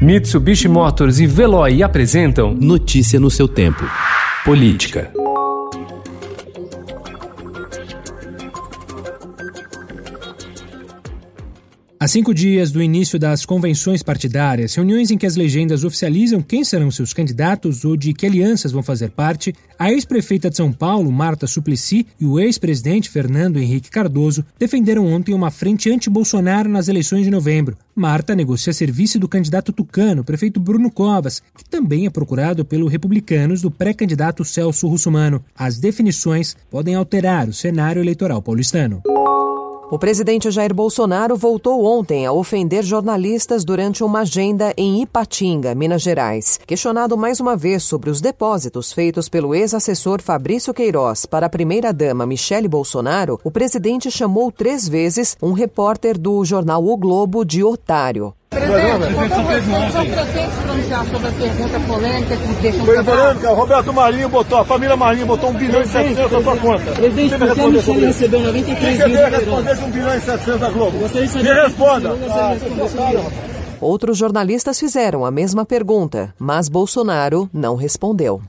Mitsubishi Motors e Veloy apresentam Notícia no seu tempo. Política. Há cinco dias do início das convenções partidárias, reuniões em que as legendas oficializam quem serão seus candidatos ou de que alianças vão fazer parte, a ex-prefeita de São Paulo, Marta Suplicy, e o ex-presidente Fernando Henrique Cardoso defenderam ontem uma frente anti-Bolsonaro nas eleições de novembro. Marta negocia serviço do candidato tucano, prefeito Bruno Covas, que também é procurado pelo Republicanos do pré-candidato Celso Russumano. As definições podem alterar o cenário eleitoral paulistano. O presidente Jair Bolsonaro voltou ontem a ofender jornalistas durante uma agenda em Ipatinga, Minas Gerais. Questionado mais uma vez sobre os depósitos feitos pelo ex-assessor Fabrício Queiroz para a primeira-dama Michele Bolsonaro, o presidente chamou três vezes um repórter do jornal O Globo de otário. Presidente, qual são pretende pronunciar sobre a pergunta polêmica que polêmica, o Roberto Marinho botou, a família Marinho botou 1 bilhão e 700 na sua conta. Presidente, por que a Michelle recebeu 93 Quem mil quer responder de 1 bilhão e 700 da Globo? Me responda. Outros jornalistas fizeram a mesma pergunta, mas Bolsonaro não respondeu.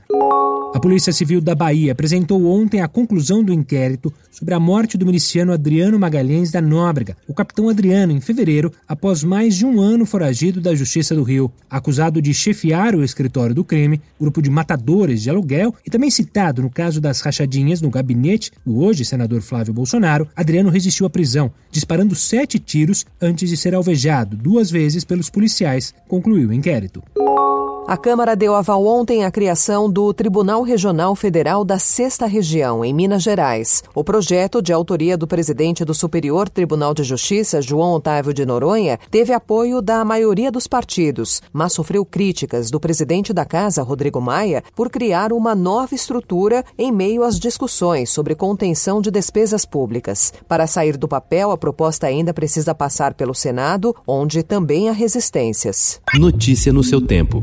A Polícia Civil da Bahia apresentou ontem a conclusão do inquérito sobre a morte do miliciano Adriano Magalhães da Nóbrega, o capitão Adriano, em fevereiro, após mais de um ano foragido da Justiça do Rio. Acusado de chefiar o escritório do crime, grupo de matadores de aluguel e também citado no caso das rachadinhas no gabinete do hoje senador Flávio Bolsonaro, Adriano resistiu à prisão, disparando sete tiros antes de ser alvejado duas vezes pelos policiais, concluiu o inquérito. A Câmara deu aval ontem à criação do Tribunal Regional Federal da Sexta Região, em Minas Gerais. O projeto, de autoria do presidente do Superior Tribunal de Justiça, João Otávio de Noronha, teve apoio da maioria dos partidos, mas sofreu críticas do presidente da Casa, Rodrigo Maia, por criar uma nova estrutura em meio às discussões sobre contenção de despesas públicas. Para sair do papel, a proposta ainda precisa passar pelo Senado, onde também há resistências. Notícia no seu tempo.